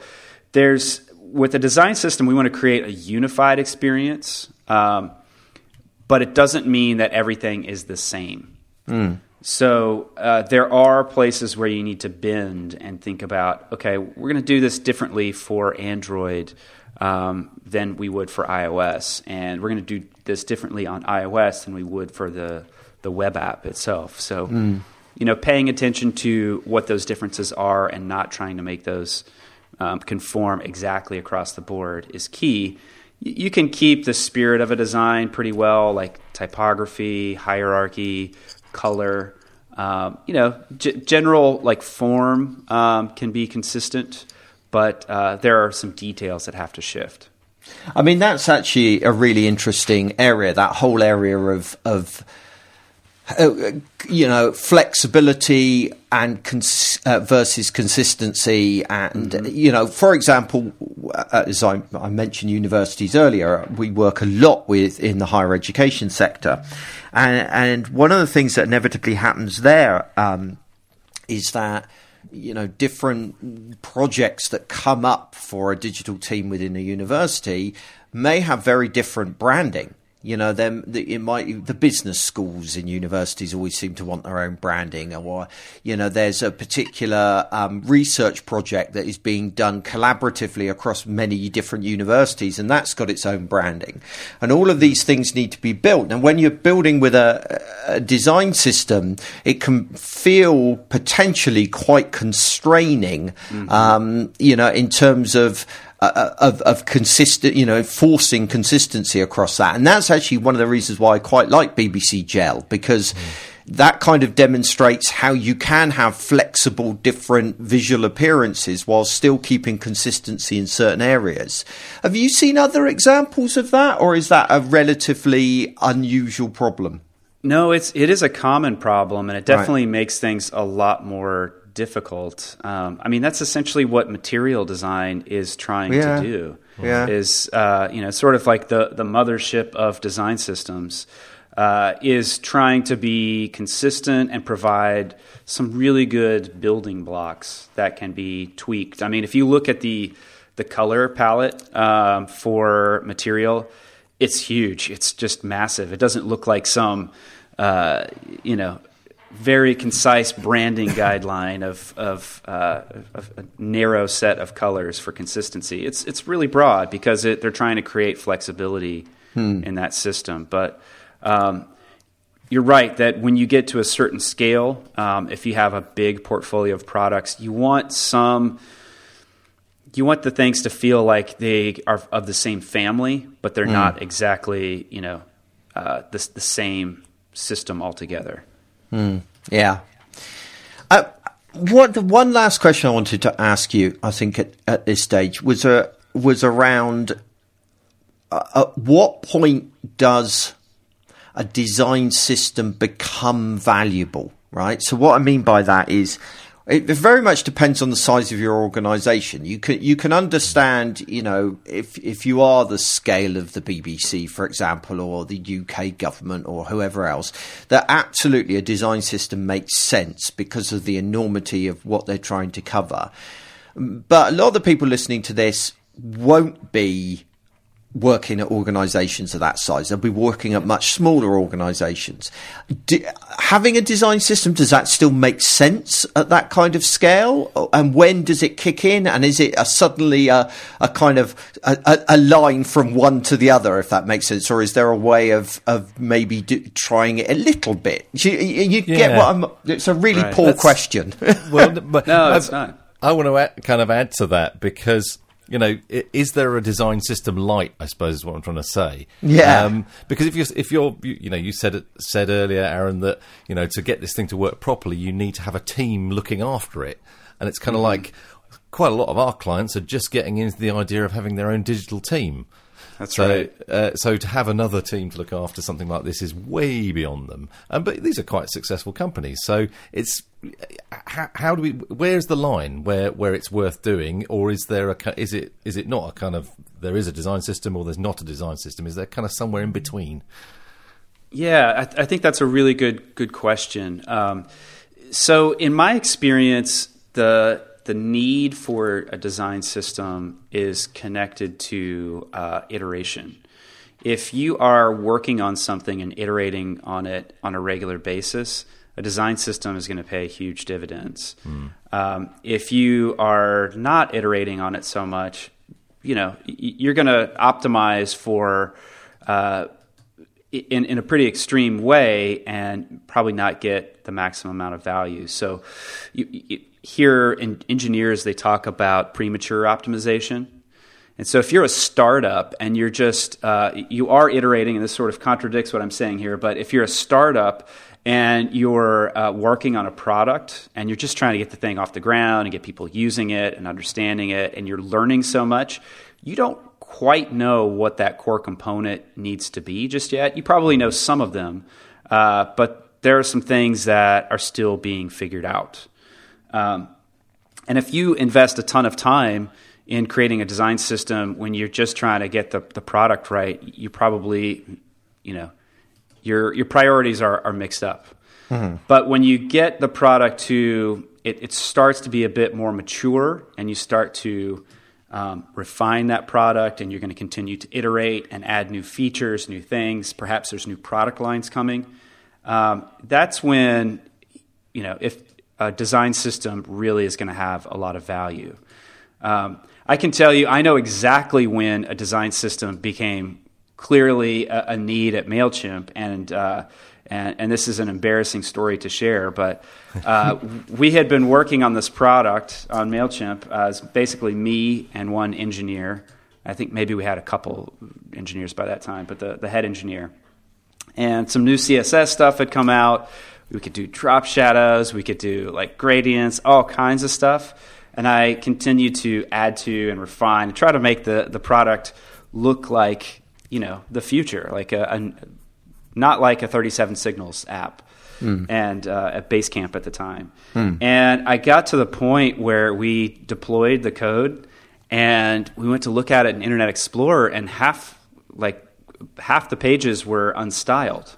there's with a design system, we want to create a unified experience. Um, but it doesn't mean that everything is the same. Mm. So uh, there are places where you need to bend and think about, okay, we're going to do this differently for Android um, than we would for iOS, and we're going to do this differently on iOS than we would for the the web app itself. So, mm. you know, paying attention to what those differences are and not trying to make those um, conform exactly across the board is key you can keep the spirit of a design pretty well, like typography, hierarchy, color. Um, you know, g- general like form um, can be consistent, but uh, there are some details that have to shift. I mean, that's actually a really interesting area. That whole area of of uh, you know, flexibility and cons- uh, versus consistency, and mm-hmm. you know, for example, uh, as I, I, mentioned, universities earlier, we work a lot with in the higher education sector, and and one of the things that inevitably happens there um, is that you know different projects that come up for a digital team within a university may have very different branding you know, them it might the business schools in universities always seem to want their own branding, or you know, there's a particular um, research project that is being done collaboratively across many different universities, and that's got its own branding. And all of these things need to be built. And when you're building with a, a design system, it can feel potentially quite constraining, mm-hmm. um, you know, in terms of uh, uh, of, of consistent, you know, forcing consistency across that. And that's actually one of the reasons why I quite like BBC GEL because mm. that kind of demonstrates how you can have flexible, different visual appearances while still keeping consistency in certain areas. Have you seen other examples of that, or is that a relatively unusual problem? No, it's it is a common problem, and it definitely right. makes things a lot more difficult. Um, I mean, that's essentially what material design is trying yeah. to do. Yeah. Is uh, you know sort of like the the mothership of design systems. Uh, is trying to be consistent and provide some really good building blocks that can be tweaked. I mean, if you look at the the color palette um, for material, it's huge. It's just massive. It doesn't look like some uh, you know very concise branding guideline of, of, uh, of, a narrow set of colors for consistency. It's, it's really broad because it, they're trying to create flexibility hmm. in that system. But um, you're right that when you get to a certain scale, um, if you have a big portfolio of products, you want some. You want the things to feel like they are of the same family, but they're hmm. not exactly, you know, uh, the, the same system altogether. Mm, yeah. Uh, what the one last question I wanted to ask you, I think at, at this stage was a, uh, was around uh, at what point does a design system become valuable, right? So what I mean by that is It very much depends on the size of your organisation. You can you can understand, you know, if if you are the scale of the BBC, for example, or the UK government or whoever else, that absolutely a design system makes sense because of the enormity of what they're trying to cover. But a lot of the people listening to this won't be working at organisations of that size. They'll be working at much smaller organisations. having a design system does that still make sense at that kind of scale? And when does it kick in? And is it a, suddenly a, a kind of a, a, line from one to the other, if that makes sense, or is there a way of of maybe do, trying it a little bit? You, you yeah. get what I'm. It's a really right. poor That's, question. well, but no, it's not. I want to add, kind of add to that because you know, is there a design system light? I suppose is what I'm trying to say. Yeah. Um, because if you're, if you're, you, you, know, you said said earlier, Aaron, that you know, to get this thing to work properly, you need to have a team looking after it, and it's kind of mm-hmm. like quite a lot of our clients are just getting into the idea of having their own digital team. That's so, right. Uh, so to have another team to look after something like this is way beyond them. Um, but these are quite successful companies. So it's how, how, do we? Where's the line where, where it's worth doing, or is there a is it is it not a kind of there is a design system or there's not a design system? Is there kind of somewhere in between? Yeah, I, th- I think that's a really good good question. Um, so in my experience, the the need for a design system is connected to uh, iteration. If you are working on something and iterating on it on a regular basis, a design system is going to pay huge dividends. Mm. Um, if you are not iterating on it so much, you know you're going to optimize for uh, in, in a pretty extreme way and probably not get the maximum amount of value. So you, you, here in engineers they talk about premature optimization. And so if you're a startup and you're just uh, you are iterating, and this sort of contradicts what I'm saying here, but if you're a startup and you're uh, working on a product and you're just trying to get the thing off the ground and get people using it and understanding it, and you're learning so much, you don't quite know what that core component needs to be just yet. You probably know some of them, uh, but there are some things that are still being figured out. Um, and if you invest a ton of time in creating a design system when you're just trying to get the, the product right, you probably, you know, your your priorities are, are mixed up. Mm-hmm. But when you get the product to it, it starts to be a bit more mature, and you start to um, refine that product, and you're going to continue to iterate and add new features, new things. Perhaps there's new product lines coming. Um, that's when you know if a design system really is going to have a lot of value. Um, I can tell you, I know exactly when a design system became clearly a, a need at Mailchimp, and, uh, and and this is an embarrassing story to share, but uh, we had been working on this product on Mailchimp as basically me and one engineer. I think maybe we had a couple engineers by that time, but the, the head engineer. And some new CSS stuff had come out we could do drop shadows, we could do like gradients, all kinds of stuff. And I continue to add to and refine, and try to make the, the product look like, you know, the future, like a, a not like a 37 Signals app. Mm. And uh, at Basecamp at the time, mm. and I got to the point where we deployed the code, and we went to look at it in Internet Explorer, and half like half the pages were unstyled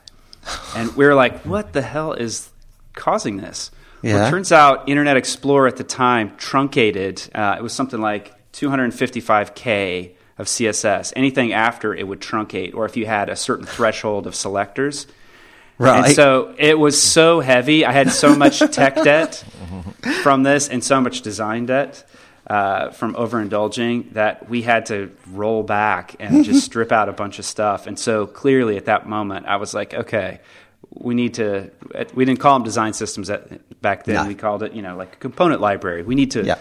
and we were like, what the hell is causing this? Yeah. Well, it turns out Internet Explorer at the time truncated. Uh, it was something like 255k of CSS. Anything after it would truncate, or if you had a certain threshold of selectors. Right. And so it was so heavy. I had so much tech debt from this and so much design debt uh, from overindulging that we had to roll back and just strip out a bunch of stuff. And so clearly at that moment, I was like, okay, we need to. We didn't call them design systems at, back then. We called it, you know, like a component library. We need to yeah.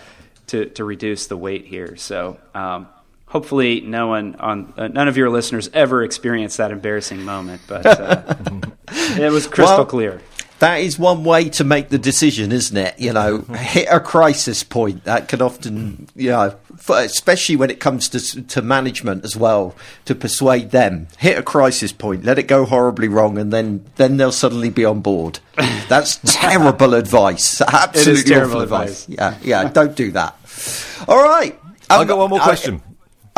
to, to reduce the weight here. So. Um, hopefully, no one on uh, none of your listeners ever experienced that embarrassing moment, but uh, it was crystal well, clear that is one way to make the decision, isn't it? You know, hit a crisis point that can often, you know, especially when it comes to to management as well, to persuade them. Hit a crisis point, let it go horribly wrong, and then then they'll suddenly be on board. That's terrible advice. Absolutely terrible awful advice. Yeah, yeah. Don't do that. All right. I've got um, one more I-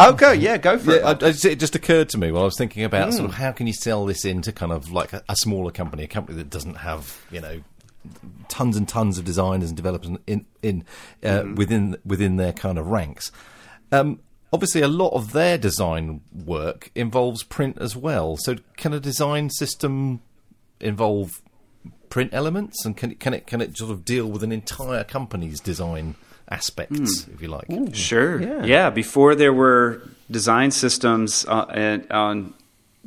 question. Okay, yeah, go for Yeah, it. I- it just occurred to me while I was thinking about Hmm. sort of how can you sell this into kind of like a, a smaller company, a company that doesn't have you know tons and tons of designers and developers in in uh, Hmm. within within their kind of ranks. Um, obviously, a lot of their design work involves print as well. So, can a design system involve print elements, and can it can it can it sort of deal with an entire company's design aspects, if you like? Sure. Yeah. Yeah. Before there were design systems uh, and on,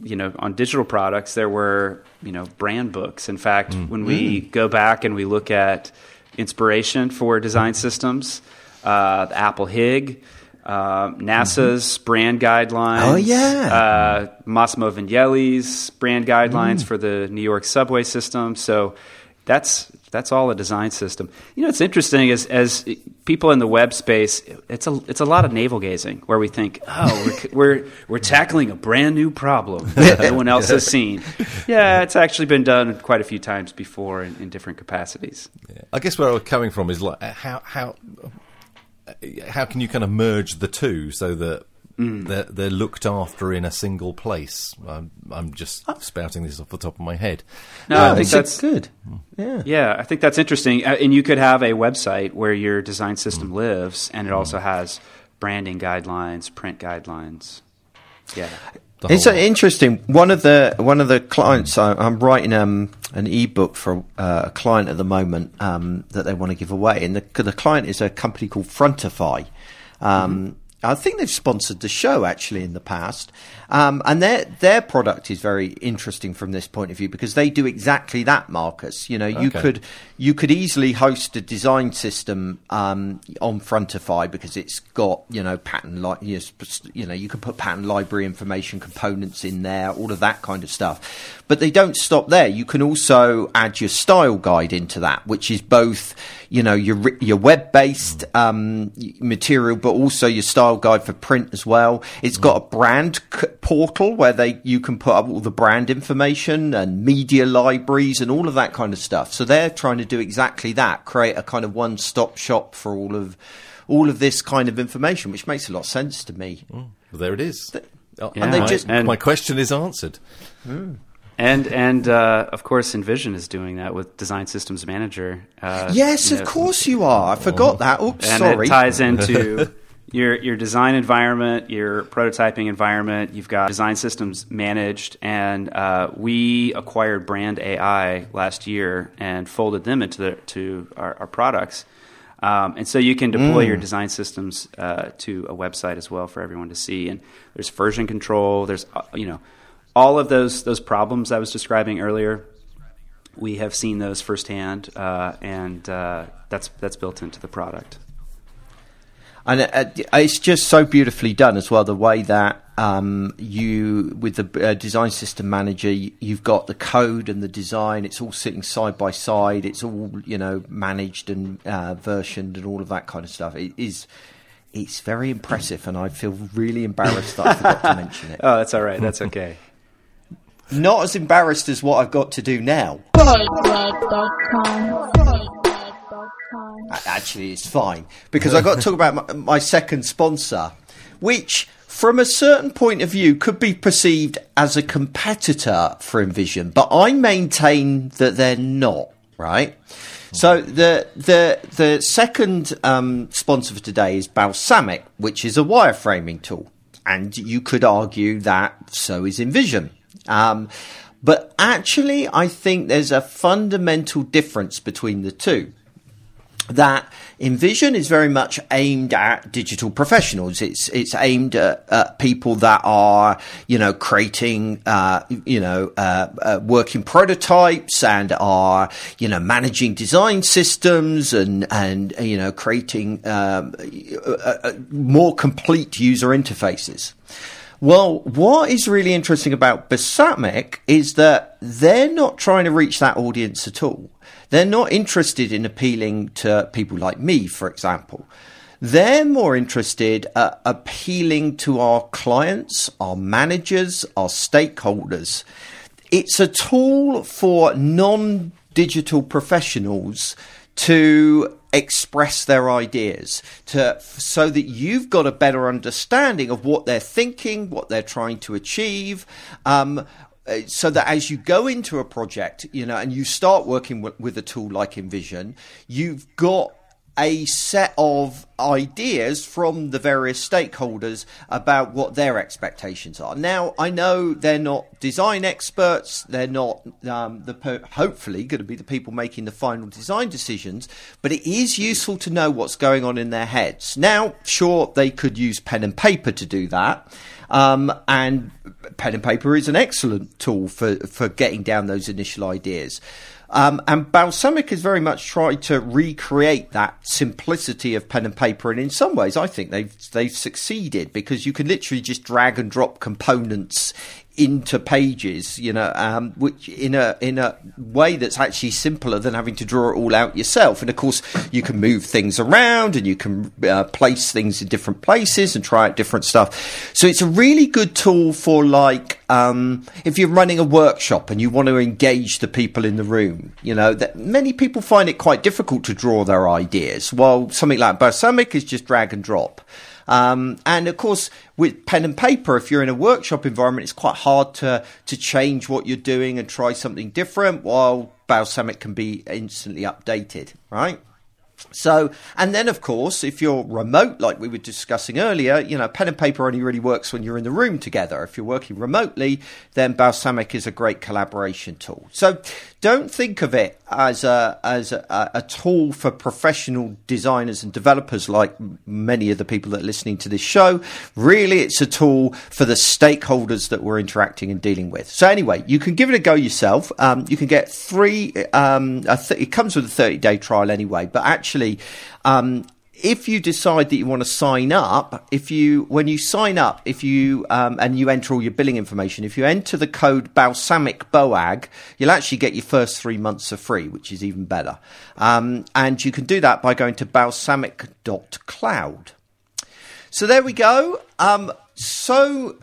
you know, on digital products, there were you know brand books. In fact, when we go back and we look at inspiration for design systems, uh, the Apple HIG. Uh, NASA's brand guidelines. Oh, yeah. Uh, Massimo Vignelli's brand guidelines for the New York subway system. So that's that's all a design system. You know, it's interesting as as people in the web space, it's a it's a lot of navel gazing where we think, oh, we're we're, we're tackling a brand new problem that no one else has seen. Yeah, it's actually been done quite a few times before in, in different capacities. Yeah. I guess where I was coming from is like how how uh, how can you kind of merge the two so that they're, they're looked after in a single place? I'm, I'm just spouting this off the top of my head. No, I think that's good. Yeah. Yeah, I think that's interesting. Uh, And you could have a website where your design system lives, and it also has branding guidelines, print guidelines. Yeah. It's whole- interesting. One of the one of the clients I, I'm writing um, an ebook for uh, a client at the moment um, that they want to give away, and the the client is a company called Frontify. Um, I think they've sponsored the show actually in the past, um, and their their product is very interesting from this point of view because they do exactly that, Marcus. You know, you could you could easily host a design system um, on Frontify because it's got you know pattern like you know you can put pattern library information components in there, all of that kind of stuff. But they don't stop there. You can also add your style guide into that, which is both you know your your web based um, material, but also your style guide for print as well. It's got a brand c- portal where they you can put up all the brand information and media libraries and all of that kind of stuff. So they're trying to do exactly that, create a kind of one stop shop for all of all of this kind of information, which makes a lot of sense to me. Well, there it is. Oh, and they my, just- and- my question is answered. And and uh, of course, InVision is doing that with Design Systems Manager. Uh, Yes, you of know, course you are. I forgot that. Oops, and sorry. it ties into your your design environment, your prototyping environment. You've got design systems managed, and uh, we acquired Brand AI last year and folded them into the, to our, our products. Um, and so you can deploy your design systems uh, to a website as well for everyone to see. And there's version control. There's uh, you know all of those those problems I was describing earlier we have seen those firsthand, uh, and uh, that's that's built into the product. And uh, it's just so beautifully done as well. The way that um, you, with the uh, design system manager, you, you've got the code and the design. It's all sitting side by side. It's all you know managed and uh, versioned and all of that kind of stuff. It is. It's very impressive, and I feel really embarrassed that I forgot to mention it. Oh, that's all right. That's okay. Not as embarrassed as what I've got to do now. Actually, it's fine because I've got to talk about my, my second sponsor, which, from a certain point of view, could be perceived as a competitor for InVision, but I maintain that they're not. Right. So the the the second um, sponsor for today is Balsamiq, which is a wireframing tool, and you could argue that so is InVision. Um, but actually, I think there's a fundamental difference between the two that InVision is very much aimed at digital professionals. It's it's aimed at, at people that are you know creating uh, you know uh, uh, working prototypes and are you know managing design systems and and you know creating um, uh, uh, more complete user interfaces. Well, what is really interesting about Balsamiq is that they're not trying to reach that audience at all. They're not interested in appealing to people like me, for example. They're more interested at appealing to our clients, our managers, our stakeholders. It's a tool for non digital professionals to express their ideas to so that you've got a better understanding of what they're thinking, what they're trying to achieve. Um, uh, so that as you go into a project, you know, and you start working with, with a tool like InVision, you've got a set of ideas from the various stakeholders about what their expectations are. Now, I know they're not design experts; they're not um, the per- hopefully going to be the people making the final design decisions. But it is useful to know what's going on in their heads. Now, sure, they could use pen and paper to do that. Um, and pen and paper is an excellent tool for, for getting down those initial ideas. Um, and Balsamiq has very much tried to recreate that simplicity of pen and paper, and in some ways, I think they've they've succeeded because you can literally just drag and drop components into pages, you know, um, which in a in a way that's actually simpler than having to draw it all out yourself. And of course, you can move things around and you can uh, place things in different places and try out different stuff. So it's a really good tool for like um, if you're running a workshop and you want to engage the people in the room. You know, that many people find it quite difficult to draw their ideas, while something like Balsamiq is just drag and drop. Um, and of course, with pen and paper, if you're in a workshop environment, it's quite hard to to change what you're doing and try something different. While Balsamiq can be instantly updated, right? So, and then of course, if you're remote, like we were discussing earlier, you know, pen and paper only really works when you're in the room together. If you're working remotely, then Balsamiq is a great collaboration tool. So, don't think of it as a as a, a, tool for professional designers and developers like many of the people that are listening to this show. Really, it's a tool for the stakeholders that we're interacting and dealing with. So anyway, you can give it a go yourself. Um, you can get three. Um, th- it comes with a thirty day trial anyway, but actually. Um, if you decide that you want to sign up, if you when you sign up, if you um, and you enter all your billing information, if you enter the code Balsamiq Boag, you'll actually get your first three months for free, which is even better. Um, and you can do that by going to balsamiq.cloud. So there we go. Um, so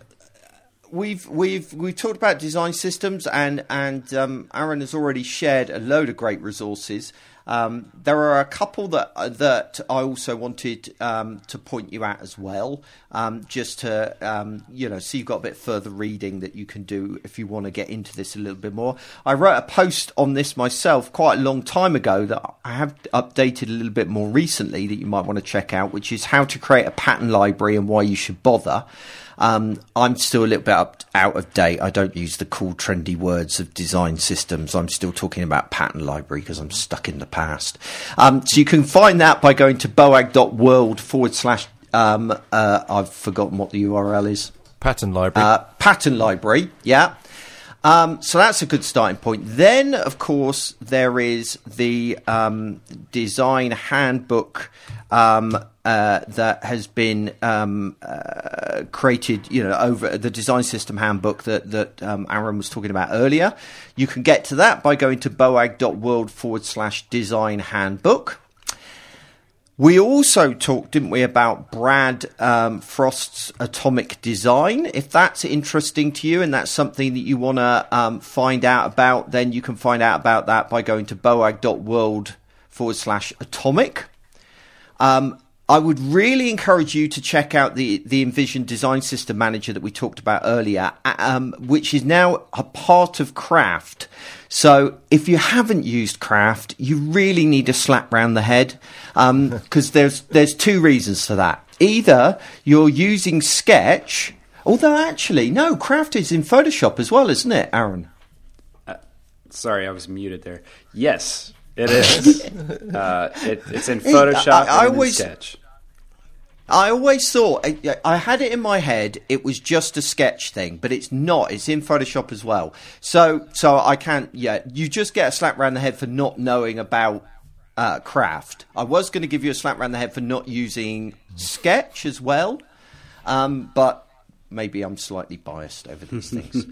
we've we've we've talked about design systems, and and um, Aaron has already shared a load of great resources. Um, there are a couple that uh, that I also wanted um, to point you at as well, um, just to um, you know, so you've got a bit further reading that you can do if you want to get into this a little bit more. I wrote a post on this myself quite a long time ago that I have updated a little bit more recently that you might want to check out, which is how to create a pattern library and why you should bother. Um, I'm still a little bit up, out of date. I don't use the cool, trendy words of design systems. I'm still talking about pattern library because I'm stuck in the past. Um, so you can find that by going to boag.world forward slash. Um, uh, I've forgotten what the URL is. Pattern library. Uh, pattern library, yeah. Um, so that's a good starting point. Then, of course, there is the um, design handbook um, uh, that has been um, uh, created, you know, over the design system handbook that that um, Aaron was talking about earlier. You can get to that by going to boag.world forward slash design handbook. We also talked, didn't we, about Brad um, Frost's atomic design. If that's interesting to you and that's something that you want to um, find out about, then you can find out about that by going to boag.world forward slash atomic. Um, I would really encourage you to check out the, the InVision Design System Manager that we talked about earlier, um, which is now a part of Craft. So if you haven't used Craft, you really need a slap round the head because um, there's there's two reasons for that. Either you're using Sketch, although actually no, Craft is in Photoshop as well, isn't it, Aaron? Uh, sorry, I was muted there. Yes, it is. uh, it, it's in Photoshop I, I, I always, Sketch. I always thought I, had it in my head it was just a sketch thing, but it's not. It's in Photoshop as well. So so I can't. Yeah, you just get a slap around the head for not knowing about uh, craft. I was going to give you a slap around the head for not using Sketch as well, um, but maybe I'm slightly biased over these things.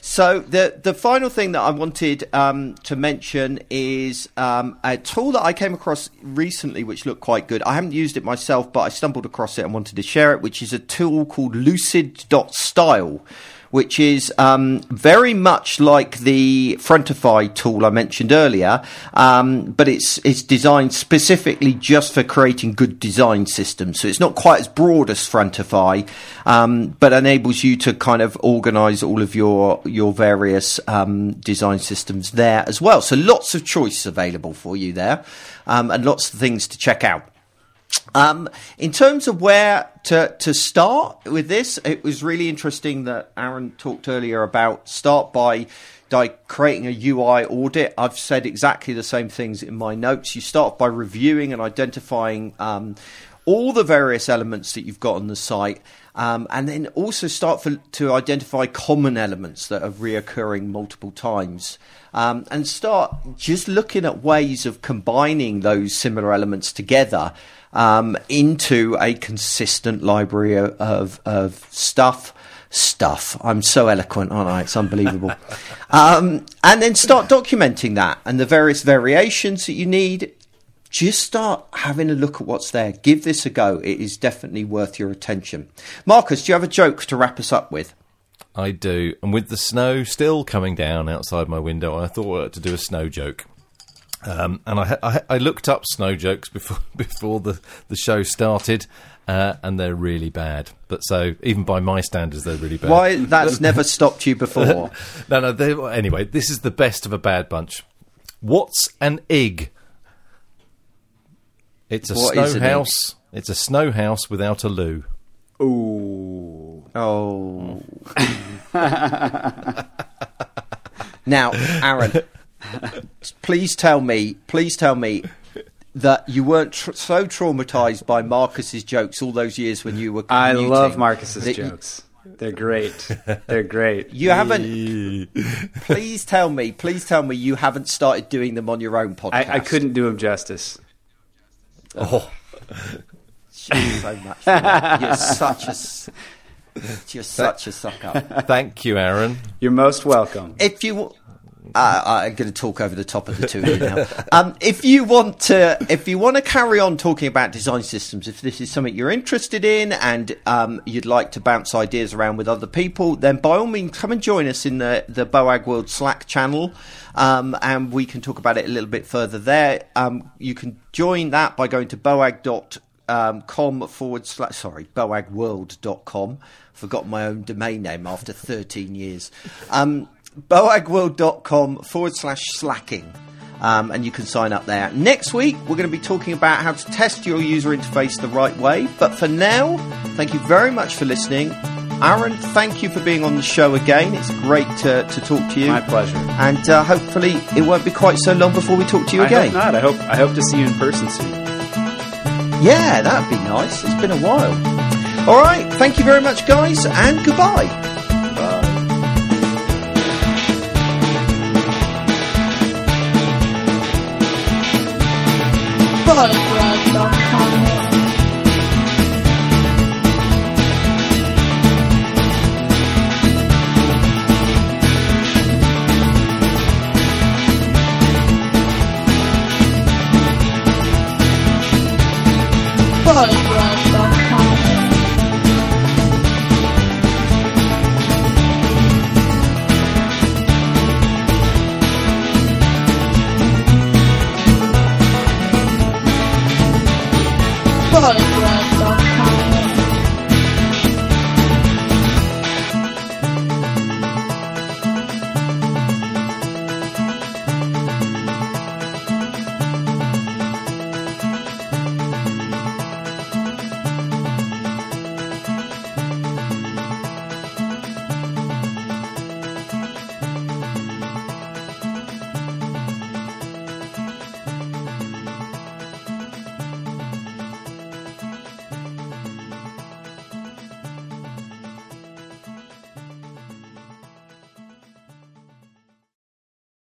so the the final thing that I wanted um, to mention is um, a tool that I came across recently, which looked quite good. I haven't used it myself, but I stumbled across it and wanted to share it, which is a tool called Lucid.style which is um, very much like the Frontify tool I mentioned earlier, um, but it's it's designed specifically just for creating good design systems. So it's not quite as broad as Frontify, um, but enables you to kind of organize all of your your various um, design systems there as well. So lots of choice available for you there, um, and lots of things to check out. Um, in terms of where to, to start with this, it was really interesting that Aaron talked earlier about start by, by creating a UI audit. I've said exactly the same things in my notes. You start by reviewing and identifying um, all the various elements that you've got on the site. Um, and then also start for, to identify common elements that are reoccurring multiple times. Um, and start just looking at ways of combining those similar elements together um, into a consistent library of, of, stuff. Stuff. I'm so eloquent, aren't I? It's unbelievable. um, and then start documenting that and the various variations that you need. Just start having a look at what's there. Give this a go. It is definitely worth your attention. Marcus, do you have a joke to wrap us up with? I do. And with the snow still coming down outside my window, I thought to do a snow joke. Um, and I, I, I, looked up snow jokes before before the, the show started, uh, and they're really bad. But so even by my standards, they're really bad. Why that's never stopped you before? no, no. Anyway, this is the best of a bad bunch. What's an egg? It's a what snow house. Egg? It's a snow house without a loo. Ooh. Oh. now, Aaron please tell me, please tell me that you weren't tr- so traumatized by Marcus's jokes all those years when you were. I love Marcus's jokes. They're great. They're great. You haven't. please tell me. Please tell me you haven't started doing them on your own podcast. I, I couldn't do them justice. Oh, so much. You're such a. You're such a suck up. Thank you, Aaron. You're most welcome. If you uh, I'm going to talk over the top of the two here now. Um, if you want to, if you want to carry on talking about design systems, if this is something you're interested in and um, you'd like to bounce ideas around with other people, then by all means come and join us in the the Boag World Slack channel, um, and we can talk about it a little bit further there. Um, you can join that by going to boag.com um, com forward slash sorry boagworld.com forgot my own domain name after 13 years um, boagworld.com forward slash slacking. Um, and you can sign up there. Next week, we're going to be talking about how to test your user interface the right way. But for now, thank you very much for listening. Aaron, thank you for being on the show again. It's great to, to talk to you. My pleasure. And uh, hopefully, it won't be quite so long before we talk to you I again. Hope not. I hope I hope to see you in person soon. Yeah, that'd be nice. It's been a while. All right, thank you very much, guys, and goodbye.